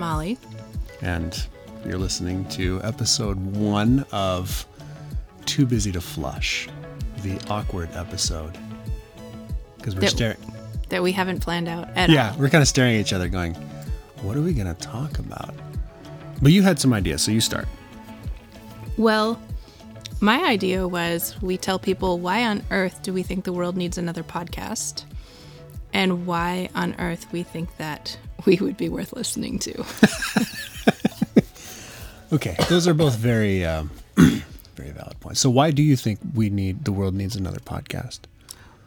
JR, And I'm Molly. and you're listening to episode one of Too Busy to Flush, the awkward episode. Because we're That- staring. That we haven't planned out at Yeah, all. we're kind of staring at each other going, what are we going to talk about? But you had some ideas, so you start. Well, my idea was we tell people why on earth do we think the world needs another podcast? And why on earth we think that we would be worth listening to. Okay, those are both very, um, very valid points. So, why do you think we need the world needs another podcast?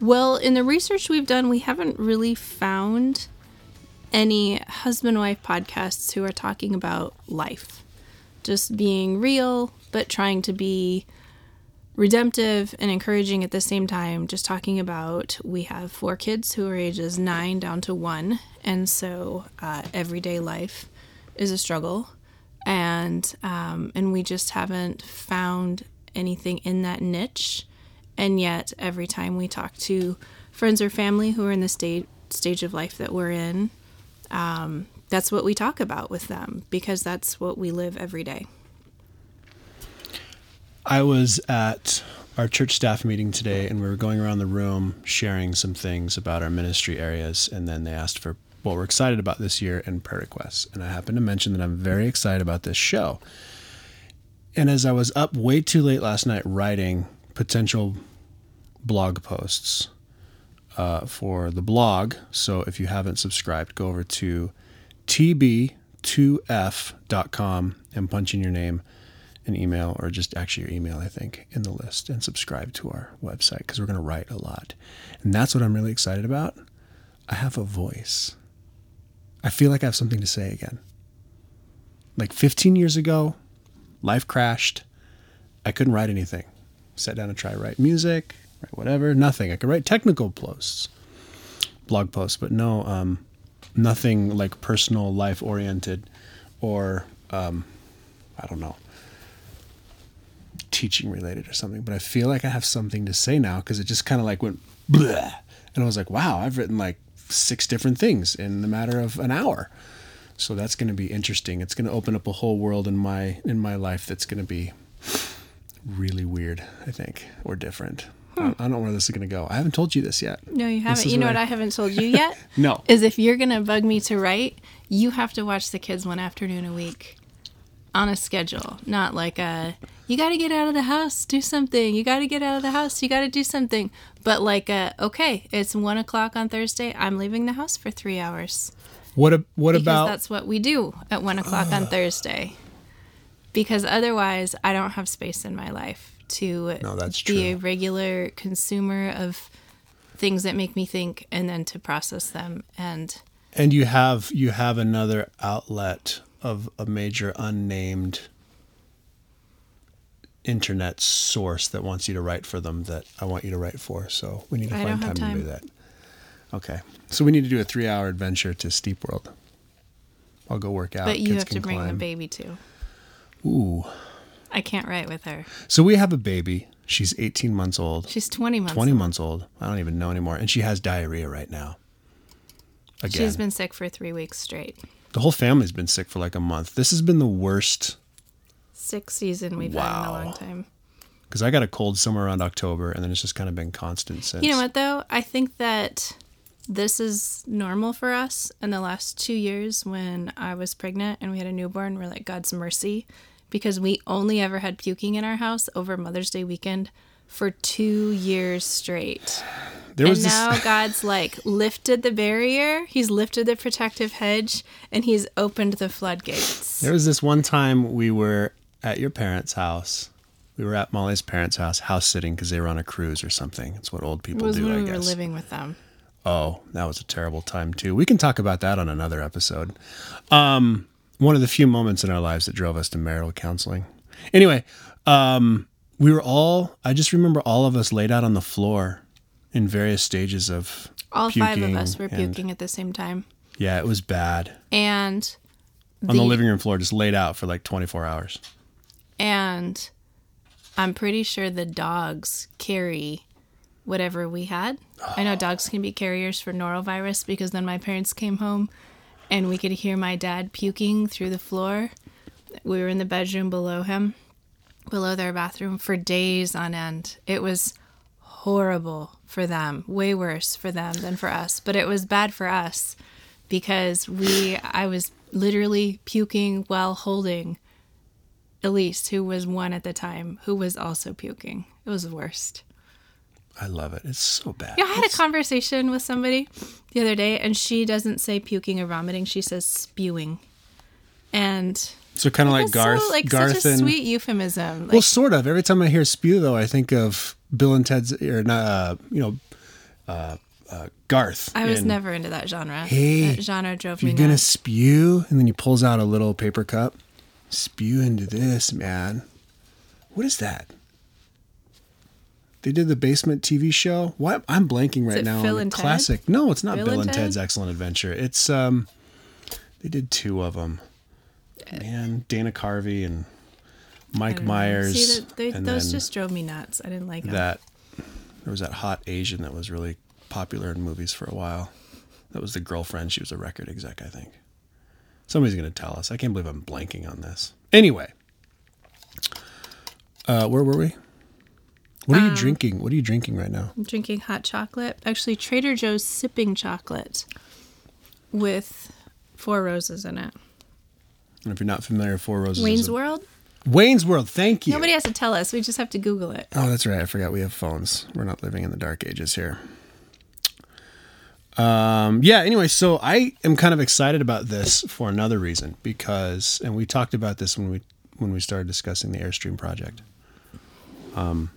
Well, in the research we've done, we haven't really found any husband wife podcasts who are talking about life. Just being real, but trying to be redemptive and encouraging at the same time. Just talking about we have four kids who are ages nine down to one. And so uh, everyday life is a struggle. And, um, and we just haven't found anything in that niche. And yet, every time we talk to friends or family who are in the state, stage of life that we're in, um, that's what we talk about with them because that's what we live every day. I was at our church staff meeting today, and we were going around the room sharing some things about our ministry areas. And then they asked for what we're excited about this year and prayer requests. And I happened to mention that I'm very excited about this show. And as I was up way too late last night writing potential blog posts uh, for the blog, so if you haven't subscribed, go over to tb2f.com and punch in your name an email or just actually your email, I think, in the list and subscribe to our website because we're going to write a lot. And that's what I'm really excited about. I have a voice. I feel like I have something to say again. Like 15 years ago, life crashed. I couldn't write anything. Sat down and try to write music, write whatever, nothing. I could write technical posts, blog posts, but no, um, nothing like personal life oriented or, um, I don't know, teaching related or something, but I feel like I have something to say now because it just kind of like went blah. And I was like, wow, I've written like six different things in the matter of an hour. So that's going to be interesting. It's going to open up a whole world in my in my life that's going to be really weird, I think, or different. I don't- I don't know where this is going to go. I haven't told you this yet. No, you haven't. You know what what I- I haven't told you yet? No. Is if you're going to bug me to write, you have to watch the kids one afternoon a week on a schedule, not like a you got to get out of the house, do something. You got to get out of the house, you got to do something. But like a okay, it's one o'clock on Thursday. I'm leaving the house for three hours What a, what because about that's what we do at one o'clock on Thursday. Because otherwise, I don't have space in my life to No, that's be a regular consumer of things that make me think, and then to process them. And And you have you have another outlet of a major unnamed internet source that wants you to write for them that I want you to write for. So we need to I find don't time, to do that. Okay. So we need to do a three hour adventure to Steep World. I'll go work out. but you Kids have to bring the baby too. Ooh. I can't write with her. So we have a baby. She's 18 months old. She's twenty months. 20 old. months old. I don't even know anymore. And she has diarrhea right now. Again. She's been sick for three weeks straight. The whole family's been sick for like a month. This has been the worst Sick season we've had in a long time. because I got a cold somewhere around October, and then it's just kind of been constant since. You know what though? I think that this is normal for us in the last two years when I was pregnant and we had a newborn. We're like God's mercy because we only ever had puking in our house over Mother's Day weekend for two years straight. There was and now this. God's like lifted the barrier, He's lifted the protective hedge, and He's opened the floodgates. There was this one time we were at your parents' house. We were at Molly's parents' house, house sitting because they were on a cruise or something. It's what old people was do, when I we guess. were living with them. Oh, that was a terrible time too. We can talk about that on another episode. Um, one of the few moments in our lives that drove us to marital counseling. Anyway, um, we were all. I just remember all of us laid out on the floor in various stages of All five of us were puking at the same time. Yeah, it was bad. And On the living room floor, just laid out for like 24 hours. and I'm pretty sure the dogs carry whatever we had. I know dogs can be carriers for norovirus because then my parents came home and we could hear my dad puking through the floor. We were in the bedroom below him, below their bathroom for days on end. It was horrible for them, way worse for them than for us, but it was bad for us because we I was literally puking while holding Elise, who was one at the time, who was also puking. It was the worst. I love it. It's so bad. Yeah, I had a conversation with somebody the other day, and she doesn't say puking or vomiting; she says spewing. And So kind of like Garth, so, like Garth such a and sweet euphemism. Like, well, sort of. Every time I hear spew, though, I think of Bill and Ted's, or not, uh, you know, uh, uh, Garth. I was never into that genre. Hey, that genre drove you're me gonna nuts. spew, and then he pulls out a little paper cup, spew into this, man. What is that? They did the basement TV show. What I'm blanking right now Phil on and Ted? classic. No, it's not Bill Bill, and and Ted? Ted's Excellent Adventure. It's um, they did two of them. Man, Dana Carvey and Mike Myers. See, they, those just drove me nuts. I didn't like them. that there was that hot Asian that was really popular in movies for a while. That was the girlfriend. She was a record exec, I think. Somebody's going to tell us. I can't believe I'm blanking on this. Anyway, uh, where were we? What Um, are you drinking? What are you drinking right now? I'm drinking hot chocolate. Actually, Trader Joe's sipping chocolate with four roses in it. And if you're not familiar, Four Roses. is Wayne's a- World. Wayne's World. Thank you. Nobody has to tell us. We just have to Google it. Oh, that's right. I forgot we have phones. We're not living in the dark ages here. Um, yeah, anyway, so I am kind of excited about this for another reason because and we talked about this when we when we started discussing the Airstream project. Um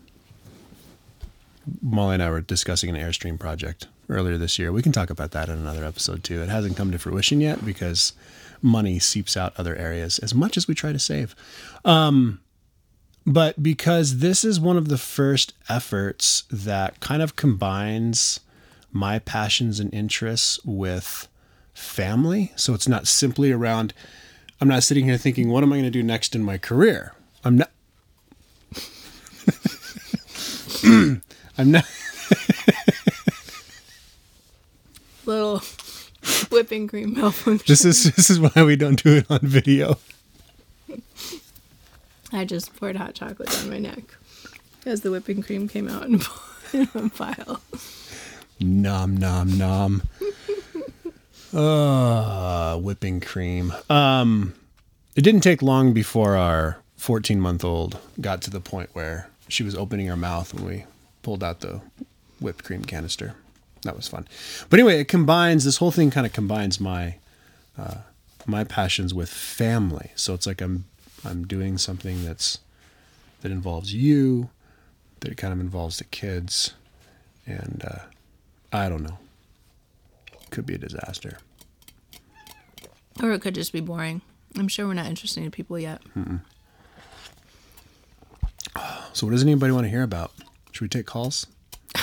Molly and I were discussing an Airstream project earlier this year. We can talk about that in another episode too. It hasn't come to fruition yet because money seeps out other areas as much as we try to save um, but because this is one of the first efforts that kind of combines my passions and interests with family. So it's not simply around, I'm not sitting here thinking, what am I going to do next in my career? I'm not. I'm not. Little whipping cream malfunction. This is this is why we don't do it on video. I just poured hot chocolate down my neck as the whipping cream came out in a pile. Nom nom nom. uh, whipping cream. Um, it didn't take long before our 14 month old got to the point where she was opening her mouth when we pulled out the whipped cream canister. That was fun. But anyway, it combines this whole thing. Kind of combines my uh, my passions with family. So it's like I'm I'm doing something that's that involves you, that kind of involves the kids, and uh, I don't know. Could be a disaster. Or it could just be boring. I'm sure we're not interesting to people yet. So, what does anybody want to hear about? Should we take calls?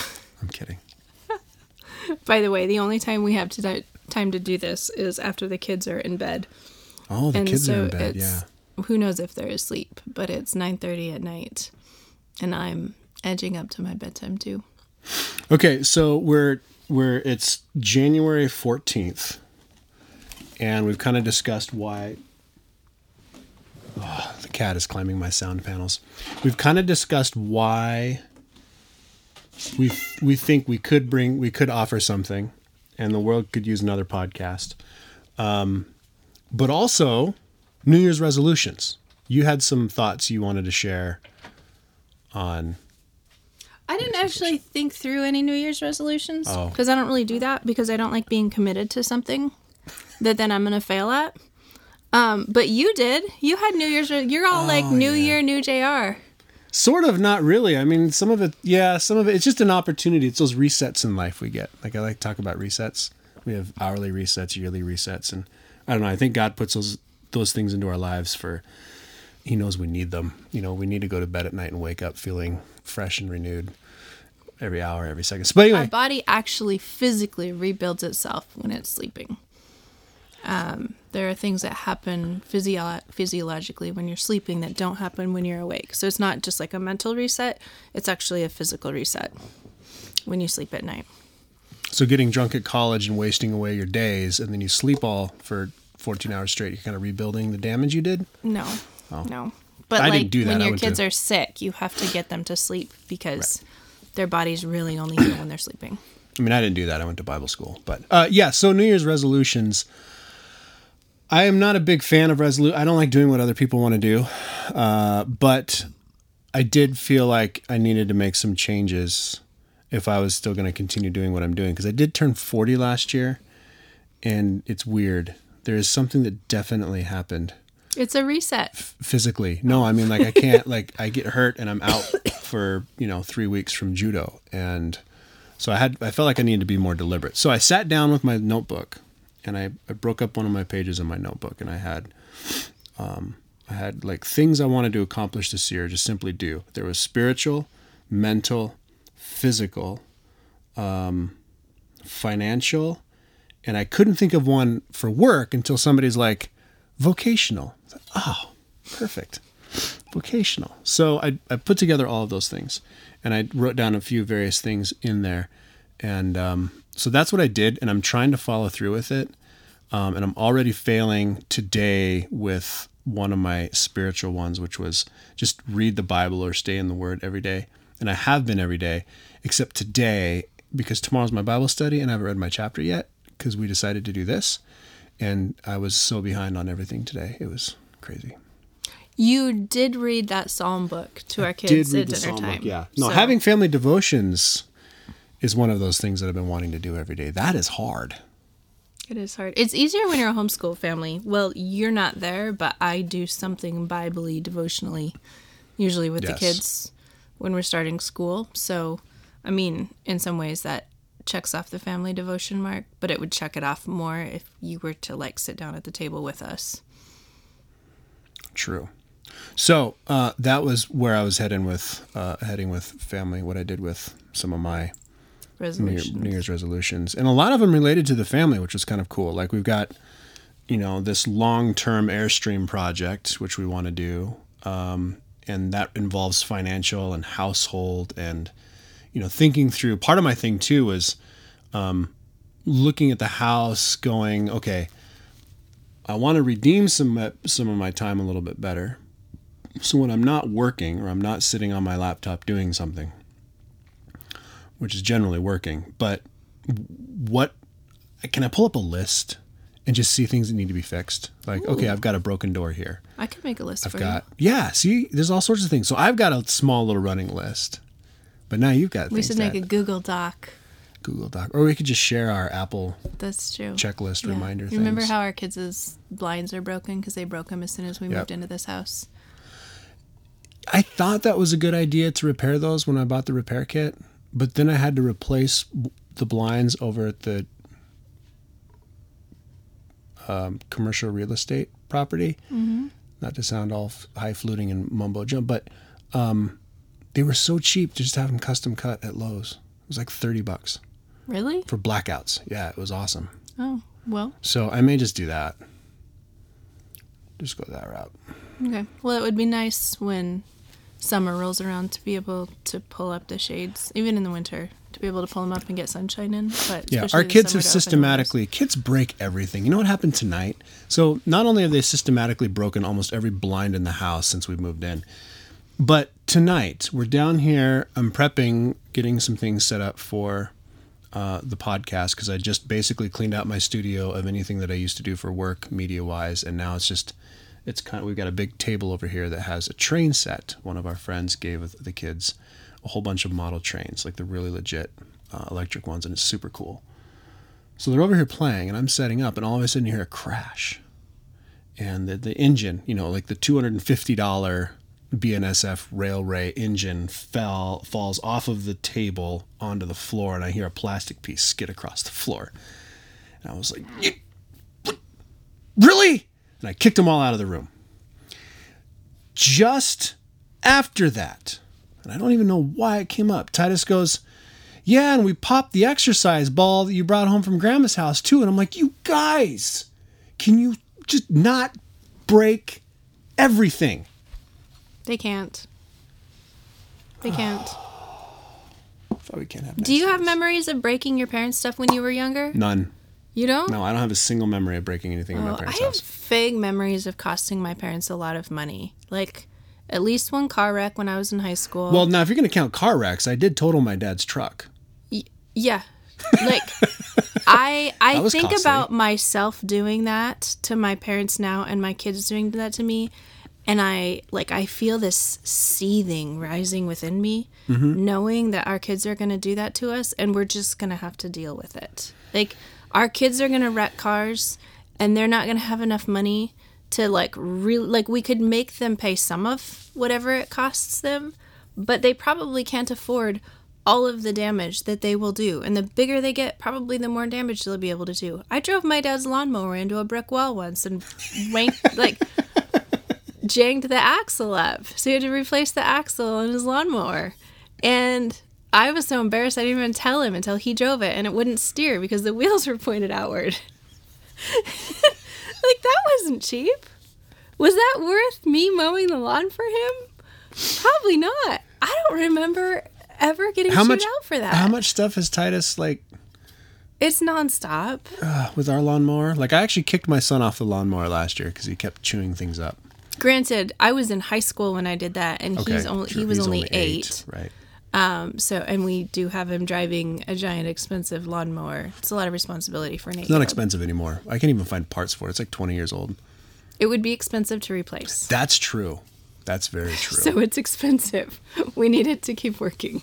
I'm kidding. By the way, the only time we have to di- time to do this is after the kids are in bed. Oh, the and kids so are in bed. it's Yeah. who knows if they're asleep, but it's 9:30 at night and I'm edging up to my bedtime too. Okay, so we're we're it's January 14th, and we've kind of discussed why. Oh, the cat is climbing my sound panels. We've kind of discussed why we we think we could bring we could offer something, and the world could use another podcast. Um, but also, New Year's resolutions. You had some thoughts you wanted to share on I didn't actually think through any New Year's resolutions Oh. because I don't really do that because I don't like being committed to something that then I'm going to fail at. Um, but you did. You had New Year's. re- You're all like Oh, New yeah. Year, New JR. Sort of, not really. I mean, some of it, yeah, some of it, it's just an opportunity. It's those resets in life we get. Like, I like talk about resets. We have hourly resets, yearly resets. And I don't know, I think God puts those, those things into our lives for, He knows we need them. You know, we need to go to bed at night and wake up feeling fresh and renewed every hour, every second. But Our anyway, body actually physically rebuilds itself when it's sleeping. Um, there are things that happen physio- physiologically when you're sleeping that don't happen when you're awake. So it's not just like a mental reset, it's actually a physical reset when you sleep at night. So getting drunk at college and wasting away your days, and then you sleep all for 14 hours straight. You're kind of rebuilding the damage you did. No, no. But Oh. I like didn't do that. when your kids are sick, you have to get them to sleep because their bodies really only heal when they're sleeping. I mean, I didn't do that. I went to Bible school, but uh, yeah. So New Year's resolutions. I am not a big fan of resolu. I don't like doing what other people want to do, uh, but I did feel like I needed to make some changes if I was still going to continue doing what I'm doing because I did turn 40 last year, and it's weird. There is something that definitely happened It's a reset. physically. No, I mean like I can't like I get hurt and I'm out for, you know, 3 weeks from judo and so I had I felt like I needed to be more deliberate. So I sat down with my notebook and I, I broke up one of my pages in my notebook and I had um I had like things I wanted to accomplish this year, just simply do. There was spiritual, mental, physical, um financial, and I couldn't think of one for work until somebody's like vocational. Like, Oh, perfect. Vocational. So I, I put together all of those things and I wrote down a few various things in there. And um, so that's what I did. And I'm trying to follow through with it. Um, and I'm already failing today with one of my spiritual ones, which was just read the Bible or stay in the Word every day. And I have been every day, except today, because tomorrow's my Bible study and I haven't read my chapter yet because we decided to do this. And I was so behind on everything today. It was crazy. You did read that psalm book to our Did kids at dinner time. book, yeah. No, So- having family devotions is one of those things that I've been wanting to do every day. That is hard. It is hard. It's easier when you're a homeschool family. Well, you're not there, but I do something biblically, devotionally, usually with the kids when we're starting school. So, I mean, in some ways that checks off the family devotion mark, but it would check it off more if you were to like sit down at the table with us. True. So uh, that was where I was heading with uh, heading with family. What I did with some of my New, Year, Resolution. New Year's resolutions, and a lot of them related to the family, which was kind of cool. Like we've got, you know, this long-term airstream project which we want to do, um, and that involves financial and household, and you know, thinking through. Part of my thing too was um, looking at the house, going, okay, I want to redeem some some of my time a little bit better. So when I'm not working or I'm not sitting on my laptop doing something, which is generally working, but what can I pull up a list and just see things that need to be fixed? Like, okay, I've got a broken door here. I could make a list I've for got yeah. See, there's all sorts of things. So I've got a small little running list, but now you've got. We should make a Google Doc. Google Doc, or we could just share our Apple That's true. checklist Yeah. reminder. You Remember things. how our kids' blinds are broken because they broke them as soon as we Yep. moved into this house? I thought that was a good idea to repair those when I bought the repair kit, but then I had to replace the blinds over at the um, commercial real estate property. Mm-hmm. Not to sound all high fluting and mumbo jumbo, but um, they were so cheap to just have them custom cut at Lowe's. It was like thirty bucks Really? for blackouts. Yeah, it was awesome. Oh, well, So I may just do that. Just go that route. okay. Well, it would be nice when summer rolls around to be able to pull up the shades, even in the winter, to be able to pull them up and get sunshine in. But Yeah, our kids have systematically kids break everything. You know what happened tonight? So not only have they systematically broken almost every blind in the house since we moved in, but tonight we're down here. I'm prepping, getting some things set up for uh, the podcast because I just basically cleaned out my studio of anything that I used to do for work, media wise, and now it's just it's kind of we've got a big table over here that has a train set. One of our friends gave the kids a whole bunch of model trains, like the really legit uh, electric ones, and it's super cool. So they're over here playing, and I'm setting up, and all of a sudden you hear a crash, and the, the engine, you know, like the two hundred and fifty dollar BNSF Railway engine fell falls off of the table onto the floor, and I hear a plastic piece skid across the floor, and I was like, "Really?" And I kicked them all out of the room. Just after that, and I don't even know why it came up. Titus goes, yeah, and we popped the exercise ball that you brought home from grandma's house too. And I'm like, you guys, can you just not break everything? They can't. They can't. That's why we can't have. Do you have memories of breaking your parents' stuff when you were younger? None. You don't? No, I don't have a single memory of breaking anything in my Oh, I parents' have vague memories of costing my parents a lot of money. Like at least one car wreck when I was in high school. Well, now if you're gonna count car wrecks, I did total my dad's truck. yeah. Like I I think costly. about myself doing that to my parents now and my kids doing that to me and I like I feel this seething rising within me Mm-hmm. knowing that our kids are going to do that to us and we're just going to have to deal with it. Like our kids are going to wreck cars and they're not going to have enough money to like really like we could make them pay some of whatever it costs them, but they probably can't afford all of the damage that they will do. And the bigger they get, probably the more damage they'll be able to do. I drove my dad's lawnmower into a brick wall once and wanked like janged the axle up. So he had to replace the axle on his lawnmower. And I was so embarrassed I didn't even tell him until he drove it and it wouldn't steer because the wheels were pointed outward. like that wasn't cheap. Was that worth me mowing the lawn for him? Probably not. I don't remember ever getting How chewed much? out for that. How much stuff has Titus like It's nonstop. uh, with our lawnmower? Like I actually kicked my son off the lawnmower last year because he kept chewing things up. Granted, I was in high school when I did that, and he's only sure, he was he's only, eight. Right. Um, so and we do have him driving a giant expensive lawnmower. It's a lot of responsibility for an eight. It's not expensive anymore. I can't even find parts for it. It's like 20 years old. It would be expensive to replace. That's true. That's very true. So it's expensive. We need it to keep working.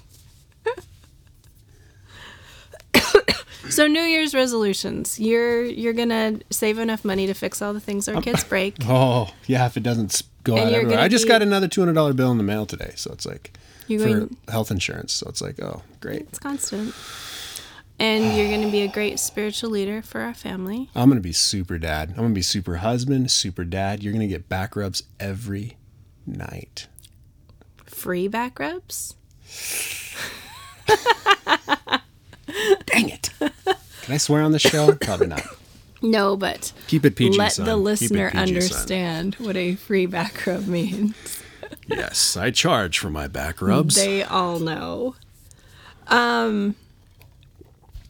So New Year's resolutions. You're you're gonna save enough money to fix all the things our kids break. oh, yeah, if it doesn't go And out everywhere. I just be- got another $200 bill in the mail today. So it's like for going health insurance. So it's like, oh, great. it's constant. And you're gonna be a great spiritual leader for our family. I'm going to be super dad. I'm going to be super husband, super dad. You're going to get back rubs every night. Free back rubs. Dang it. Can I swear on the show? Probably not. No, but Keep it PG, let son. the listener PG, son. understand what a free back rub means. Yes, I charge for my back rubs. They all know. Um,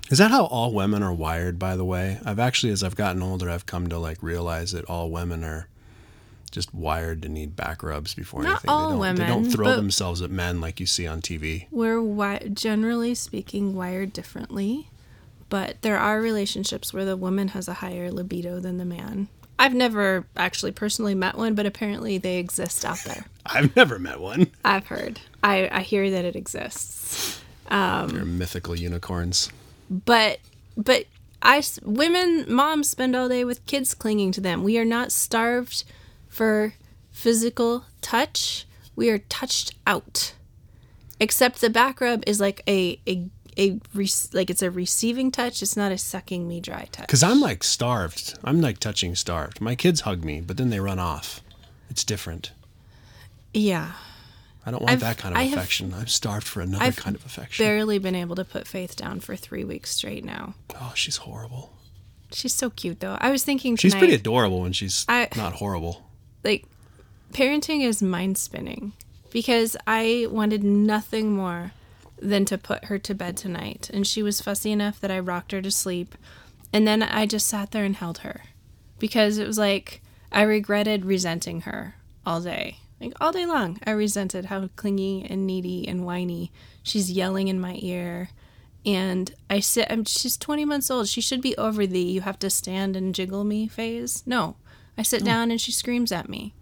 Is that how all women are wired, by the way? I've actually, as I've gotten older, I've come to like realize that all women are just wired to need back rubs before Not anything. all they don't, They don't throw themselves at men like you see on TV. We're wi- generally speaking wired differently, but there are relationships where the woman has a higher libido than the man. I've never actually personally met one, but apparently they exist out there. I've never met one. I've heard. I, I hear that it exists. Um, They're mythical unicorns. but but I women moms spend all day with kids clinging to them. We are not starved for physical touch. We are touched out. Except the back rub is like a a a re- like it's a receiving touch. It's not a sucking me dry touch. Because I'm like starved. I'm like touching starved. My kids hug me, but then they run off. It's different. yeah, I don't want I've- that kind of I have- affection. I'm starved for another I've kind of affection. barely been able to put Faith down for three weeks straight now. oh, she's horrible. She's so cute though. I was thinking She's pretty adorable when she's I- not horrible. like parenting is mind spinning because I wanted nothing more than to put her to bed tonight. And she was fussy enough that I rocked her to sleep. And then I just sat there and held her. Because it was like I regretted resenting her all day. Like all day long I resented how clingy and needy and whiny she's yelling in my ear. And I sit I'm, she's 20 months old. She should be over the you have to stand and jiggle me phase. No. I sit mm. down and she screams at me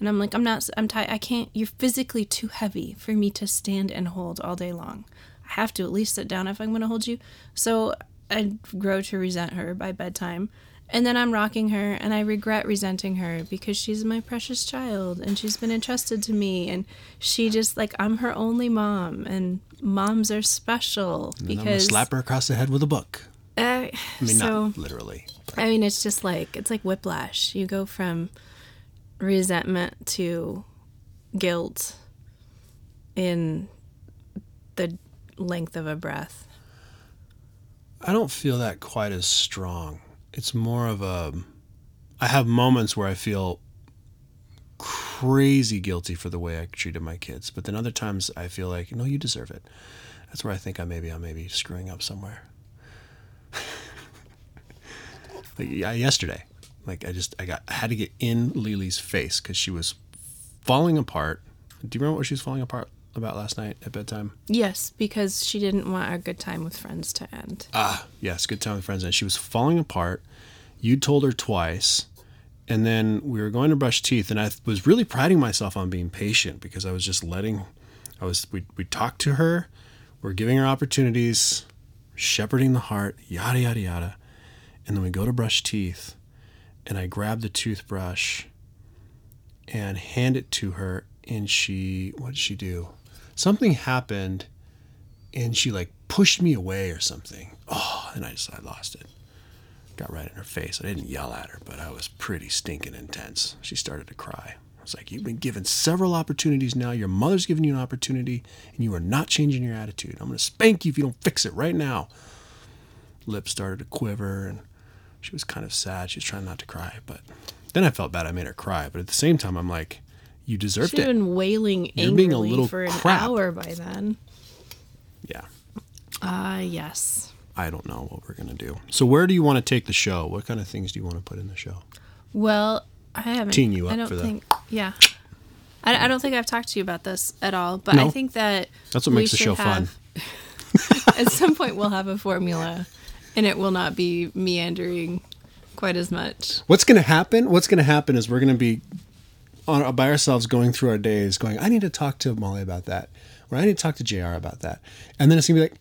and I'm like, I'm not, I'm tired. I can't, you're physically too heavy for me to stand and hold all day long. I have to at least sit down if I'm going to hold you. So I grow to resent her by bedtime. And then I'm rocking her and I regret resenting her because she's my precious child and she's been entrusted to me. And she just, like, I'm her only mom and moms are special And I'm gonna because. slap her across the head with a book. Uh, I mean, so, not literally. I mean, it's just like it's like whiplash. You go from resentment to guilt in the length of a breath. I don't feel that quite as strong. It's more of a. I have moments where I feel crazy guilty for the way I treated my kids. But then other times I feel like, no, you deserve it. That's where I think I maybe I may be screwing up somewhere. like yesterday, like I just I got I had to get in Lily's face because she was falling apart. Do you remember what she was falling apart about last night at bedtime? Yes, because she didn't want our good time with friends to end. Ah, yes, good time with friends. And she was falling apart. You told her twice. And then we were going to brush teeth, and I was really priding myself on being patient because I was just letting, I was, we, we talked to her, we're giving her opportunities, shepherding the heart, yada, yada, yada. And then we go to brush teeth, and I grab the toothbrush and hand it to her, and she, what did she do? Something happened, and she like pushed me away or something. Oh, and I just, I lost it got right in her face. I didn't yell at her, but I was pretty stinking intense. She started to cry. I was like, You've been given several opportunities now. Your mother's given you an opportunity, and you are not changing your attitude. I'm going to spank you if you don't fix it right now. Lips started to quiver, and she was kind of sad. She was trying not to cry, but then I felt bad. I made her cry, but at the same time, I'm like, You deserved She'd it. been wailing You're angrily being a little for an crap. hour by then. Yeah. Ah, yes. I don't know what we're going to do. So, where do you want to take the show? What kind of things do you want to put in the show? Well, I haven't. Teeing you I up don't for think. Yeah. I, I don't think I've talked to you about this at all, but I think that That's what we makes the show fun. have- at some point, we'll have a formula, and it will not be meandering quite as much. What's going to happen? What's going to happen is we're going to be on by ourselves going through our days, going, I need to talk to Molly about that, or I need to talk to Jr. about that, and then it's going to be like,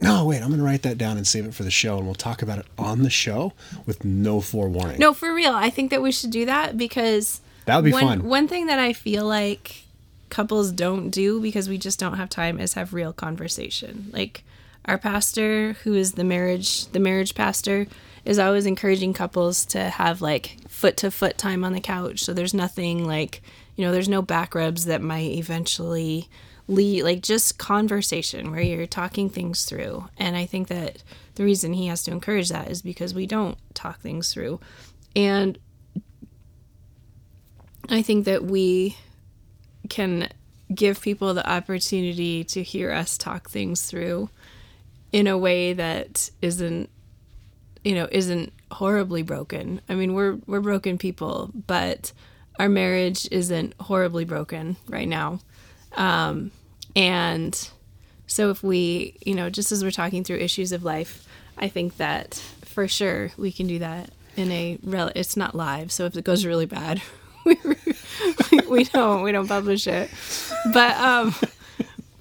no, wait, I'm going to write that down and save it for the show, and we'll talk about it on the show with no forewarning. No, for real. I think that we should do that because That would be one, fun. One thing that I feel like couples don't do because we just don't have time is have real conversation. Like our pastor, who is the marriage the marriage pastor, is always encouraging couples to have like foot to foot time on the couch. So there's nothing like you know, there's no back rubs that might eventually lead like just conversation where you're talking things through. And I think that the reason he has to encourage that is because we don't talk things through. And I think that we can give people the opportunity to hear us talk things through in a way that isn't you know isn't horribly broken. I mean, we're we're broken people, but our marriage isn't horribly broken right now. Um and so if we, you know, just as we're talking through issues of life, I think that for sure we can do that in a rel- it's not live, so if it goes really bad, we, we don't we don't publish it. But um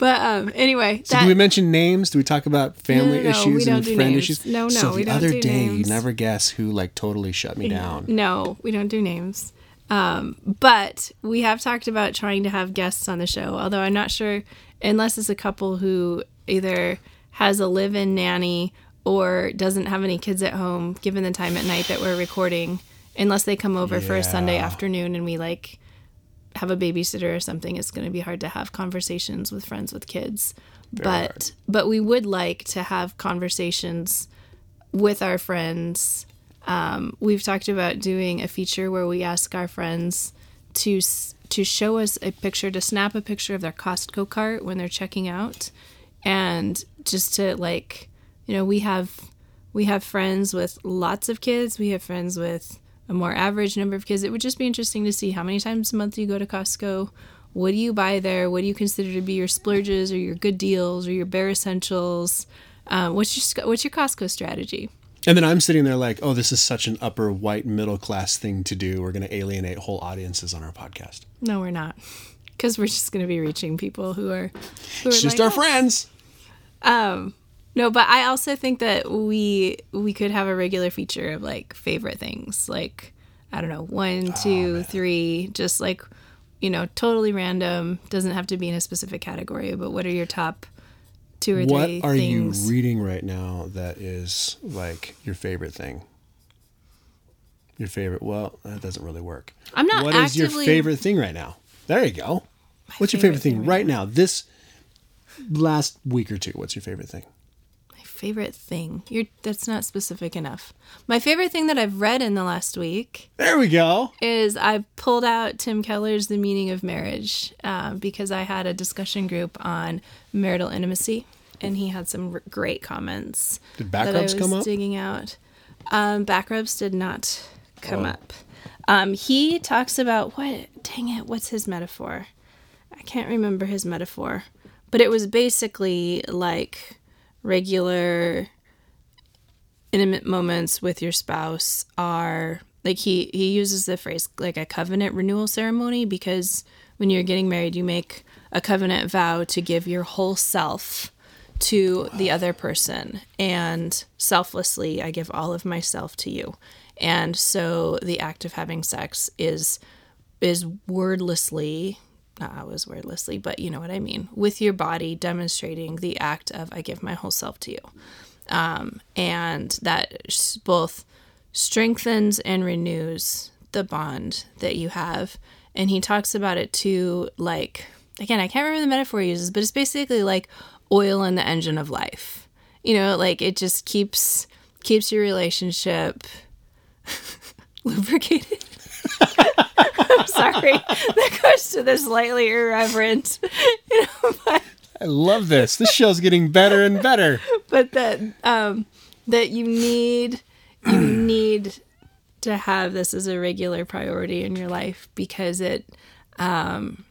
but um anyway, So do we mention names? Do we talk about family no, we issues and friend names. issues? No, no, So the other day, you never guess who like totally shut me down. No, we don't do names. Um, but we have talked about trying to have guests on the show, although I'm not sure, unless it's a couple who either has a live in nanny or doesn't have any kids at home, given the time at night that we're recording, unless they come over for a Sunday afternoon and we like have a babysitter or something, it's going to be hard to have conversations with friends with kids. but hard. but we would like to have conversations with our friends. Um, we've talked about doing a feature where we ask our friends to to show us a picture, to snap a picture of their Costco cart when they're checking out, and just to like, you know, we have we have friends with lots of kids. We have friends with a more average number of kids. It would just be interesting to see how many times a month you go to Costco. What do you buy there? What do you consider to be your splurges or your good deals or your bare essentials? Um, what's your what's your Costco strategy? And then I'm sitting there like, oh, this is such an upper white middle class thing to do. We're going to alienate whole audiences on our podcast. No, we're not, because we're just going to be reaching people who are who are It's just like, our "Oh, friends. No, but I also think that we we could have a regular feature of like favorite things, like I don't know, one, Oh, two, three, just like you know, totally random. Doesn't have to be in a specific category, but what are your top two or What three are things? you reading right now that is like your favorite thing? Your favorite? Well, that doesn't really work. I'm not What is your favorite thing right now? There you go. What's your favorite favorite thing thing right now? This last week or two. What's your favorite thing? Favorite thing. You're that's not specific enough. My favorite thing that I've read in the last week There we go. is I pulled out Tim Keller's The Meaning of Marriage uh, because I had a discussion group on marital intimacy, and he had some r- great comments. Did that I was come up? digging out. Um, backrubs did not come Oh. up. Um, he talks about what? Dang it! What's his metaphor? I can't remember his metaphor, but it was basically like regular intimate moments with your spouse are like he he uses the phrase like a covenant renewal ceremony because when you're getting married you make a covenant vow to give your whole self to the other person and selflessly I give all of myself to you. And so the act of having sex is is wordlessly not always wordlessly, but you know what I mean, with your body demonstrating the act of I give my whole self to you. Um, and that both strengthens and renews the bond that you have. And he talks about it too, like, again, I can't remember the metaphor he uses, but it's basically like oil in the engine of life. You know, like it just keeps keeps your relationship lubricated. I'm sorry. That goes to the slightly irreverent, you know, but I love this. This show's getting better and better. but that um that you need you need to have this as a regular priority in your life because it um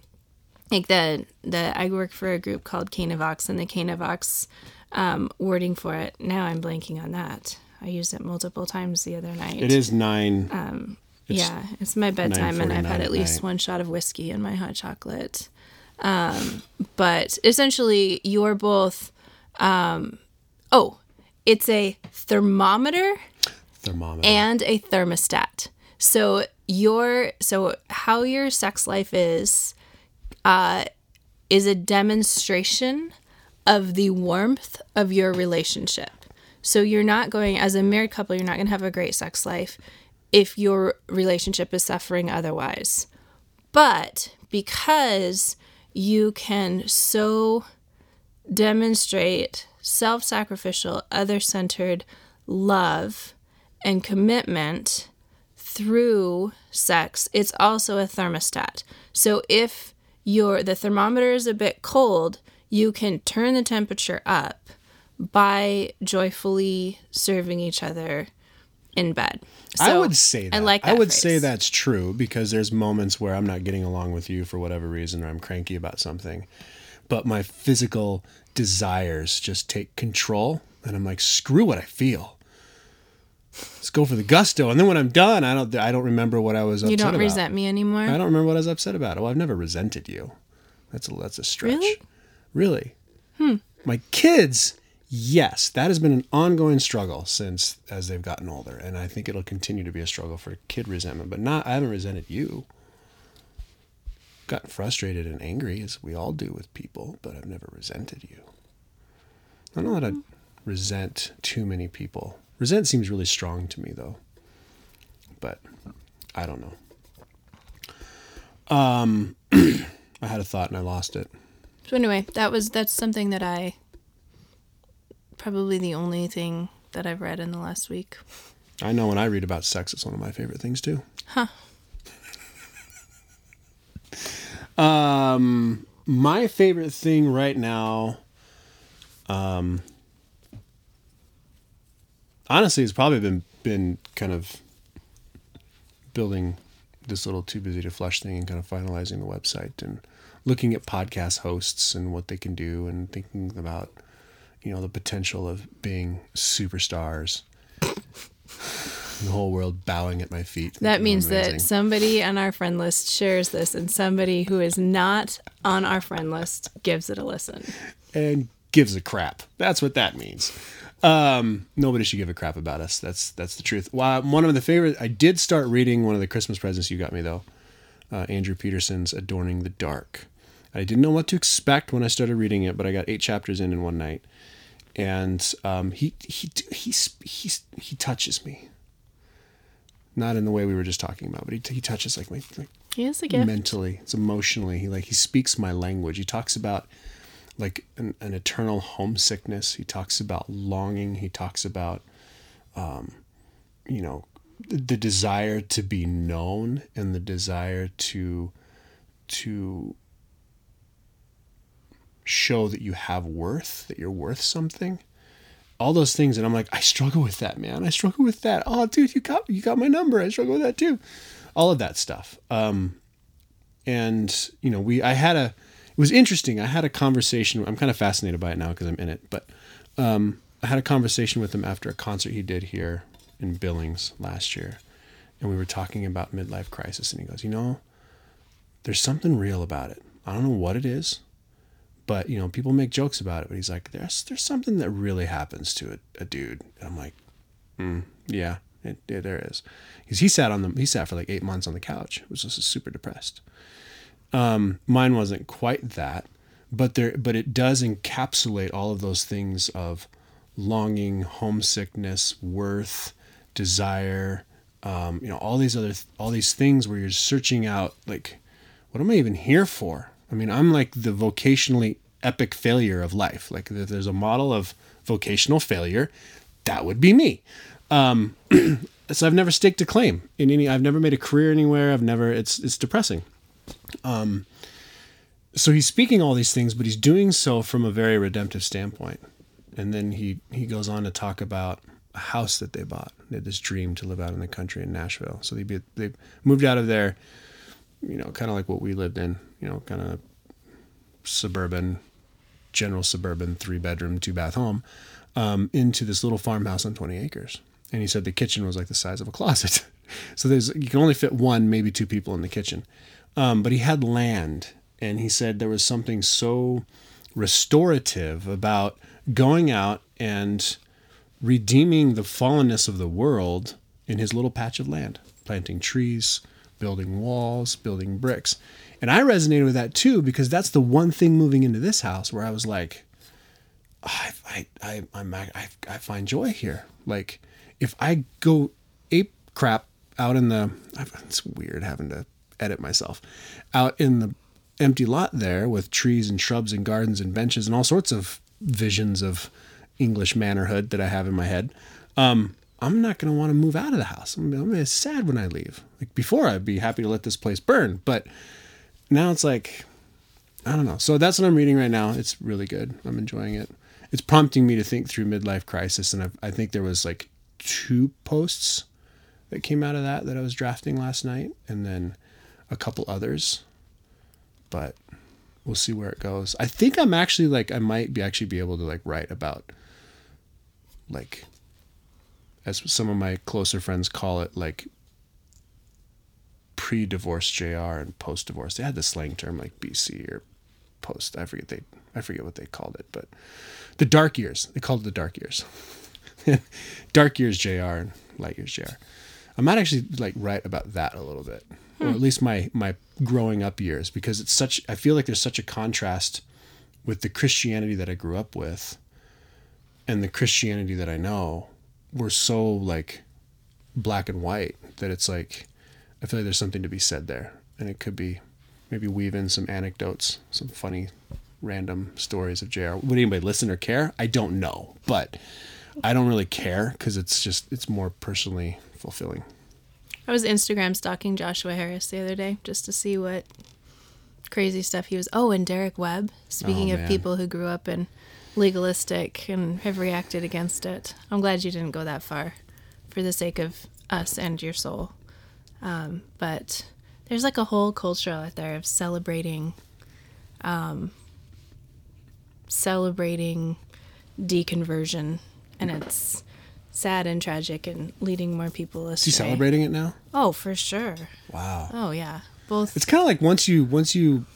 like the the I work for a group called Canavox and the Canavox um wording for it now I'm blanking on that. I used it multiple times the other night. It is nine. It's yeah, it's my bedtime, and I've had at least night. one shot of whiskey in my hot chocolate. Um, but essentially, you're both. Um, oh, it's a thermometer thermometer. and a thermostat. So your so how your sex life is uh, is a demonstration of the warmth of your relationship. So you're not going as a married couple, you're not going to have a great sex life if your relationship is suffering otherwise. But because you can so demonstrate self sacrificial, other centered love and commitment through sex, it's also a thermostat. So if your the thermometer is a bit cold, you can turn the temperature up by joyfully serving each other in bed. I would say that. I like I that would say that's true because there's moments where I'm not getting along with you for whatever reason or I'm cranky about something. But my physical desires just take control and I'm like, screw what I feel. Let's go for the gusto. And then when I'm done, I don't I don't remember what I was upset You don't about. resent me anymore. I don't remember what I was upset about. Well, I've never resented you. That's a that's a stretch. Really? Really? Hmm. My kids, yes, that has been an ongoing struggle since as they've gotten older, and I think it'll continue to be a struggle for kid resentment. But not, I haven't resented you. Gotten frustrated and angry, as we all do with people, but I've never resented you. I don't know how to resent too many people. Resent seems really strong to me, though. But I don't know. Um, I had a thought and I lost it. So anyway, that was that's something that I probably the only thing that I've read in the last week. I know when I read about sex, it's one of my favorite things too. Huh. Um, my favorite thing right now, um, honestly, it's probably been been kind of building this little too busy to flush thing and kind of finalizing the website and looking at podcast hosts and what they can do and thinking about you know the potential of being superstars. the whole world bowing at my feet. That means amazing. that somebody on our friend list shares this and somebody who is not on our friend list gives it a listen. and gives a crap. That's what that means. Um, nobody should give a crap about us. That's that's the truth. Well, one of the favorite. I did start reading one of the Christmas presents you got me though. Uh, Andrew Peterson's "Adorning the Dark." I didn't know what to expect when I started reading it, but I got eight chapters in in one night, and um, he he he he he touches me. Not in the way we were just talking about, but he, he touches like my, my He is a gift. mentally it's emotionally he like he speaks my language he talks about like an, an eternal homesickness. He talks about longing. He talks about, um, you know, the, the desire to be known and the desire to to show that you have worth, that you're worth something. All those things, and I'm like, I struggle with that, man. I struggle with that. Oh, dude, you got you got my number. I struggle with that too. All of that stuff. Um, and you know, we I had a it was interesting. I had a conversation. I'm kind of fascinated by it now because I'm in it. But um, I had a conversation with him after a concert he did here in Billings last year, and we were talking about midlife crisis. And he goes, you know, there's something real about it. I don't know what it is, but you know, people make jokes about it. But he's like, there's there's something that really happens to a, a dude. And I'm like, mm, yeah, it, it, there is. Because he sat on the he sat for like eight months on the couch. Was just super depressed. Um, mine wasn't quite that, but there but it does encapsulate all of those things of longing, homesickness, worth, desire, um, you know, all these other all these things where you're searching out like what am I even here for? I mean, I'm like the vocationally epic failure of life. Like if there's a model of vocational failure, that would be me. Um, so I've never staked a claim in any. I've never made a career anywhere. I've never. It's it's depressing. Um, so he's speaking all these things, but he's doing so from a very redemptive standpoint. And then he he goes on to talk about a house that they bought. They had this dream to live out in the country in Nashville. So they they moved out of there you know, kind of like what we lived in, you know, kind of suburban, general suburban three bedroom, two bath home, um, into this little farmhouse on 20 acres. And he said the kitchen was like the size of a closet. so there's, you can only fit one, maybe two people in the kitchen. Um, but he had land. And he said there was something so restorative about going out and redeeming the fallenness of the world in his little patch of land, planting trees, building walls, building bricks. And I resonated with that too because that's the one thing moving into this house where I was like, I I I I'm, I, I find joy here. Like if I go ape crap out in the it's weird having to edit myself out in the empty lot there with trees and shrubs and gardens and benches and all sorts of visions of English mannerhood that I have in my head. Um, I'm not going to want to move out of the house. I'm, going to be sad when I leave. Like before, I'd be happy to let this place burn, but now it's like, I don't know. So that's what I'm reading right now. It's really good. I'm enjoying it. It's prompting me to think through midlife crisis, and I've, I think there was like two posts that came out of that that I was drafting last night, and then a couple others. But we'll see where it goes. I think I'm actually like I might be actually be able to like write about like as some of my closer friends call it, like pre-divorce JR and post-divorce. They had the slang term like BC or post. I forget they I forget what they called it, but the dark years. They called it the dark years. dark years JR and light years JR. I might actually like write about that a little bit, hmm. or at least my my growing up years, because it's such. I feel like there's such a contrast with the Christianity that I grew up with, and the Christianity that I know, we're so like black and white that it's like I feel like there's something to be said there, and it could be maybe weave in some anecdotes, some funny, random stories of JR. Would anybody listen or care? I don't know, but I don't really care because it's just it's more personally fulfilling. I was Instagram stalking Joshua Harris the other day just to see what crazy stuff he was. Oh, and Derek Webb. Speaking oh, of people who grew up in legalistic and have reacted against it. I'm glad you didn't go that far for the sake of us and your soul. Um, but there's like a whole culture out there of celebrating, um, celebrating deconversion, and it's sad and tragic and leading more people astray. Is he celebrating it now? Oh, for sure. Wow. Oh yeah, both. It's kind of like once you once you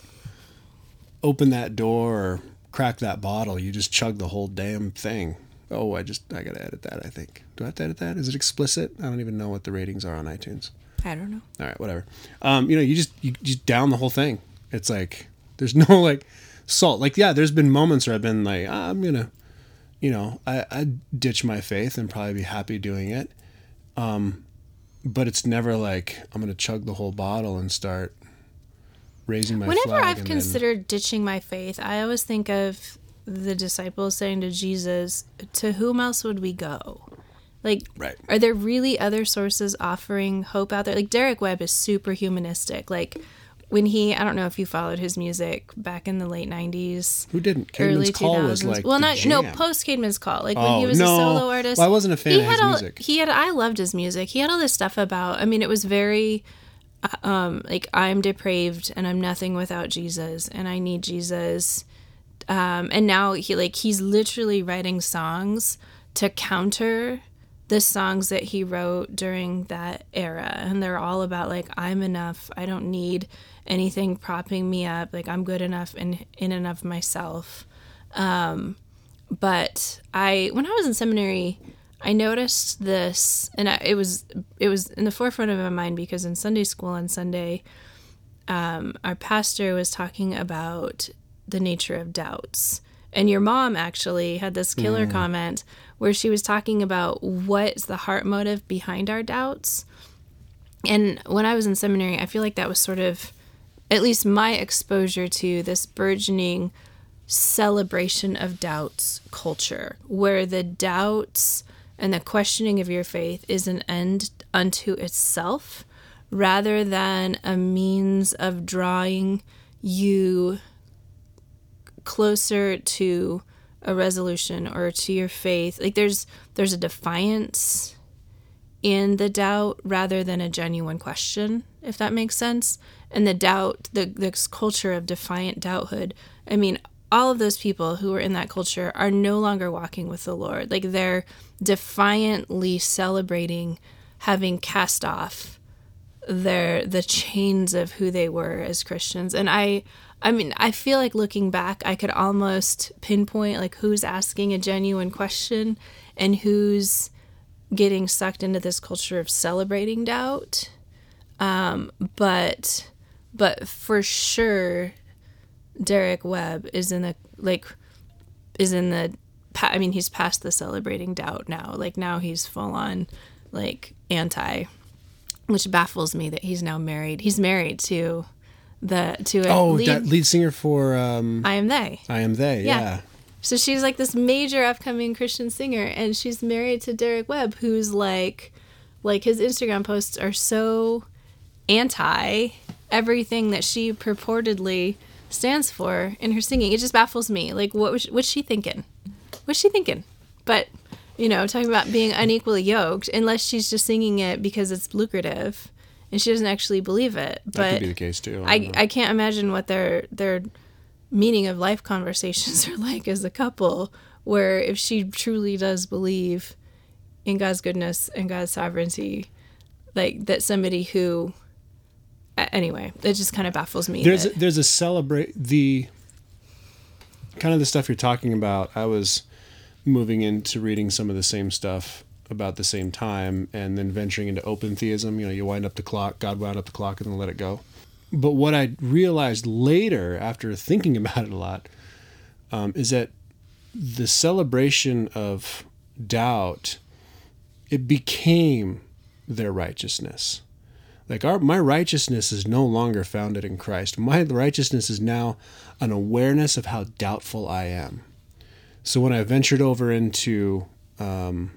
open that door or crack that bottle, you just chug the whole damn thing. Oh, I just I gotta edit that. I think. Do I have to edit that? Is it explicit? I don't even know what the ratings are on iTunes. I don't know. All right, whatever. Um, you know, you just you just down the whole thing. It's like there's no like salt. Like yeah, there's been moments where I've been like ah, I'm gonna, you know, I I ditch my faith and probably be happy doing it. Um, but it's never like I'm gonna chug the whole bottle and start raising my Whenever. I've and then- considered ditching my faith, I always think of the disciples saying to Jesus, "To whom else would we go?" Like, Right. are there really other sources offering hope out there? Like Derek Webb is super humanistic. Like when he, I don't know if you followed his music back in the late '90s, who didn't? early Call 2000s. was like well, not no jam. post Caedmon's Call. Like when Oh, he was a solo artist. Well, I wasn't a fan he of had his all, music. He had. I loved his music. He had all this stuff about. I mean, it was very um like i'm depraved and i'm nothing without jesus and i need jesus. Um and now he like he's literally writing songs to counter the songs that he wrote during that era. And they're all about like i'm enough. I don't need anything propping me up. Like i'm good enough in in and of myself. Um but i when i was in seminary I noticed this, and I, it was it was in the forefront of my mind because in Sunday school on Sunday, um, our pastor was talking about the nature of doubts, and your mom actually had this killer comment where she was talking about what's the heart motive behind our doubts. And when I was in seminary, I feel like that was sort of, at least my exposure to this burgeoning celebration of doubts culture, where the doubts and the questioning of your faith is an end unto itself rather than a means of drawing you closer to a resolution or to your faith. Like there's there's a defiance in the doubt rather than a genuine question if that makes sense. And the doubt the this culture of defiant doubthood i mean all of those people who were in that culture are no longer walking with the lord like they're defiantly celebrating having cast off their the chains of who they were as Christians. And I I mean, I feel like looking back, I could almost pinpoint like who's asking a genuine question and who's getting sucked into this culture of celebrating doubt. Um, but but for sure Derek Webb is in the like is in the I mean he's past the celebrating doubt now. Like now he's full on like anti which baffles me that he's now married. He's married to the to a Oh, lead, that lead singer for um, I am they. I Am They. Yeah. Yeah. So she's like this major upcoming Christian singer and she's married to Derek Webb who's like like his Instagram posts are so anti everything that she purportedly stands for in her singing. It just baffles me. Like what was what's she thinking? What's she thinking? But you know, talking about being unequally yoked, unless she's just singing it because it's lucrative and she doesn't actually believe it. That But could be the case too. I, I. I can't imagine what their their meaning of life conversations are like as a couple where if she truly does believe in God's goodness and God's sovereignty like that somebody who anyway it just kind of baffles me there's that- a, there's a celebrate the kind of the stuff you're talking about. I was moving into reading some of the same stuff about the same time, and then venturing into open theism. You know, you wind up the clock. God wound up the clock and then let it go. But what I realized later, after thinking about it a lot, um, is that the celebration of doubt it became their righteousness like our my righteousness is no longer founded in Christ. My righteousness is now an awareness of how doubtful I am. So when I ventured over into um,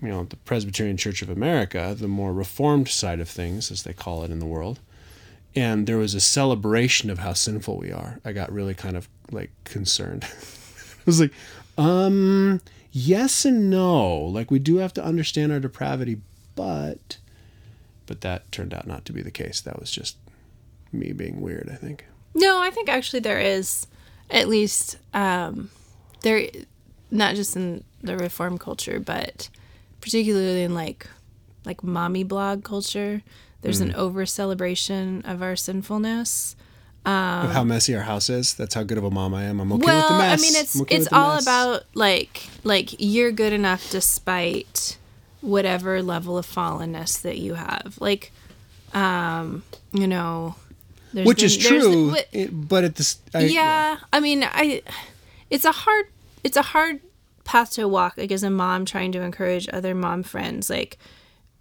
you know the Presbyterian Church of America, the more reformed side of things, as they call it in the world, and there was a celebration of how sinful we are, I got really kind of like concerned. I was like, um, yes and no. Like we do have to understand our depravity, but but that turned out not to be the case. That was just me being weird, I think. No, I think actually there is at least um, there, not just in the reform culture, but particularly in like like mommy blog culture. There's Mm. an over celebration of our sinfulness. of how messy our house is. That's how good of a mom I am. I'm okay well, with the mess. I mean, it's okay it's all mess. about like like you're good enough despite whatever level of fallenness that you have. Like, um, you know, there's which is been- true, wh- it- but at this, I, yeah i mean i it's a hard it's a hard path to walk like as a mom trying to encourage other mom friends like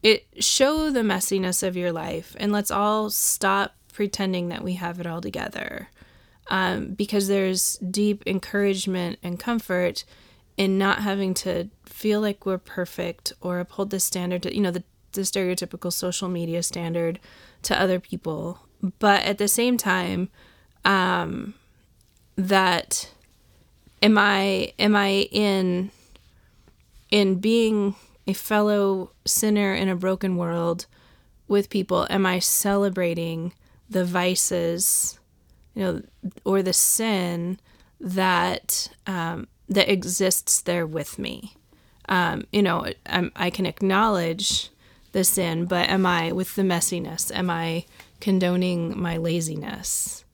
it show the messiness of your life and let's all stop pretending that we have it all together. Um, because there's deep encouragement and comfort in not having to feel like we're perfect or uphold the standard, you know, the, the stereotypical social media standard to other people. But at the same time, um, that am I am I in in being a fellow sinner in a broken world with people? Am I celebrating the vices, you know, or the sin that um, that exists there with me? Um, you know, I'm, I can acknowledge the sin, but am I with the messiness? Am I condoning my laziness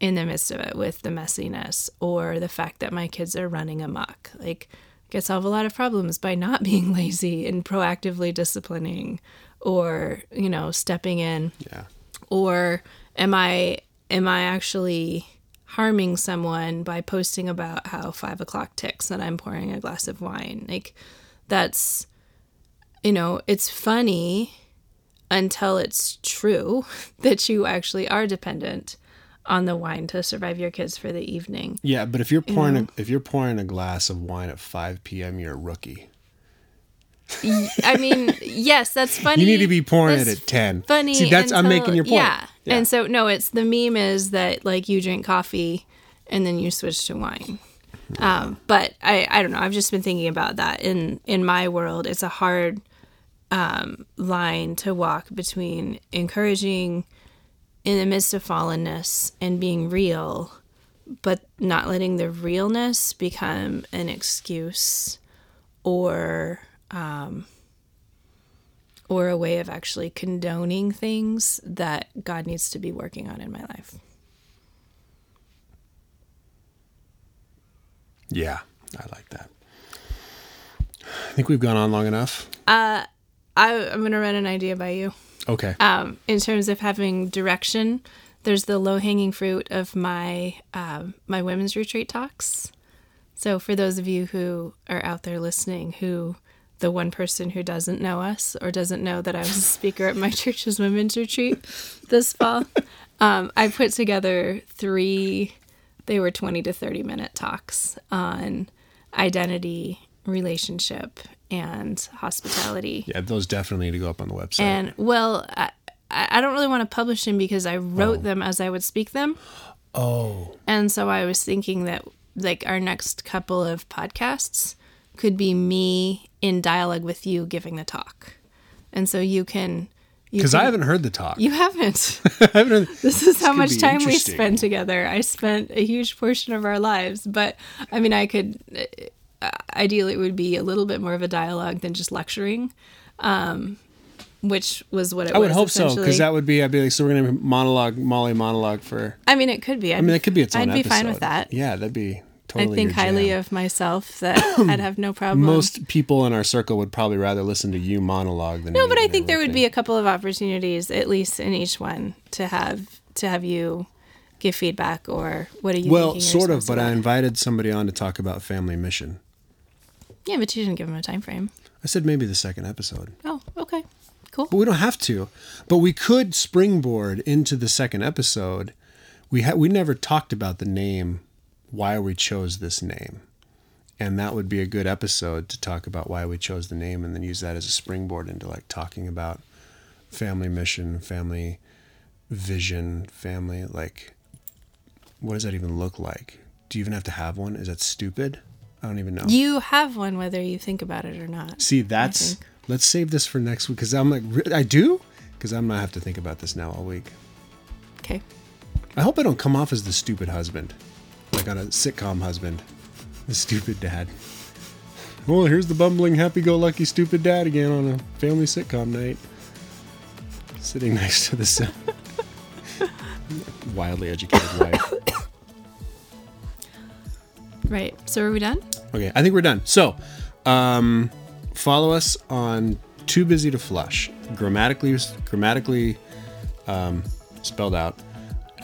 in the midst of it with the messiness or the fact that my kids are running amok? Like, I could solve a lot of problems by not being lazy and proactively disciplining or, you know, stepping in. Yeah. Or am I am I actually harming someone by posting about how five o'clock ticks and I'm pouring a glass of wine? Like that's you know, it's funny until it's true that you actually are dependent on the wine to survive your kids for the evening. Yeah, but if you're pouring a, if you're pouring a glass of wine at 5 p.m., you're a rookie. I mean, yes, that's funny. You need to be pouring That's it at 10. Funny. See, that's I'm making your point. Yeah. And so no, it's the meme is that like you drink coffee and then you switch to wine. Um, but I, I don't know. I've just been thinking about that in in my world. It's a hard um, line to walk between encouraging in the midst of fallenness and being real, but not letting the realness become an excuse or um, or a way of actually condoning things that God needs to be working on in my life. Yeah, I like that. I think we've gone on long enough. I, I'm going to run an idea by you. Okay. Um, in terms of having direction, there's the low hanging fruit of my um, my women's retreat talks. So for those of you who are out there listening, who the one person who doesn't know us or doesn't know that I was a speaker at my church's women's retreat this fall, um, I put together three. They were 20 to 30 minute talks on identity, relationship, and hospitality. yeah, those definitely need to go up on the website. And well, I, I don't really want to publish them because I wrote them as I would speak them. oh, And so I was thinking that like our next couple of podcasts could be me in dialogue with you giving the talk. And so you can because I haven't heard the talk. you haven't. I haven't heard, This is how much time we spend together. I spent a huge portion of our lives, but I mean, I could uh, ideally it would be a little bit more of a dialogue than just lecturing, um, which was what it I was. I would hope so because that would be. I'd be like, so we're gonna monologue, Molly monologue for. I mean, it could be. I mean, it could be its own I'd be episode. fine with that. Yeah, that'd be I think highly of myself that I'd have no problem. Most people in our circle would probably rather listen to you monologue than no, but I think there would be a couple of opportunities, at least in each one, to have to have you give feedback or what are you? Well, sort of, but I invited somebody on to talk about family mission. yeah, but you didn't give him a time frame. I said maybe the second episode, Oh, okay, cool. but we don't have to. But we could springboard into the second episode. We ha- we never talked about the name, why we chose this name, and that would be a good episode to talk about why we chose the name, and then use that as a springboard into like talking about family mission, family vision, family like. What does that even look like? Do you even have to have one? Is that stupid? I don't even know. You have one whether you think about it or not. See, that's let's save this for next week because I'm like I do because I'm gonna have to think about this now all week. Okay. I hope I don't come off as the stupid husband, like on a sitcom husband, the stupid dad. Well, here's the bumbling, happy-go-lucky, stupid dad again on a family sitcom night, sitting next to the son. wildly educated wife. Right. So are we done? Okay, I think we're done. So, um, follow us on Too Busy to Flush, grammatically grammatically um, spelled out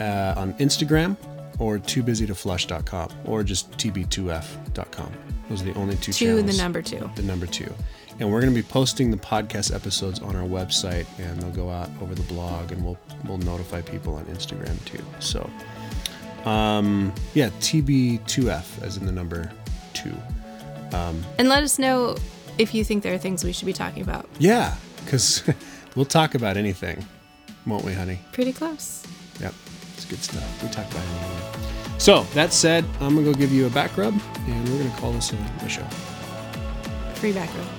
uh, on Instagram or toobusytoflush.com or just tb2f.com. Those are the only two Two, channels. the number two. The number two. And we're going to be posting the podcast episodes on our website, and they'll go out over the blog, and we'll we'll notify people on Instagram too. So, um, yeah, TB2F as in the number two. Um, And let us know if you think there are things we should be talking about. Yeah, because we'll talk about anything, won't we, honey? Pretty close. Yep, it's good stuff. We talk about anything. So that said, I'm gonna go give you a back rub, and we're gonna call this a, a show. Free back row.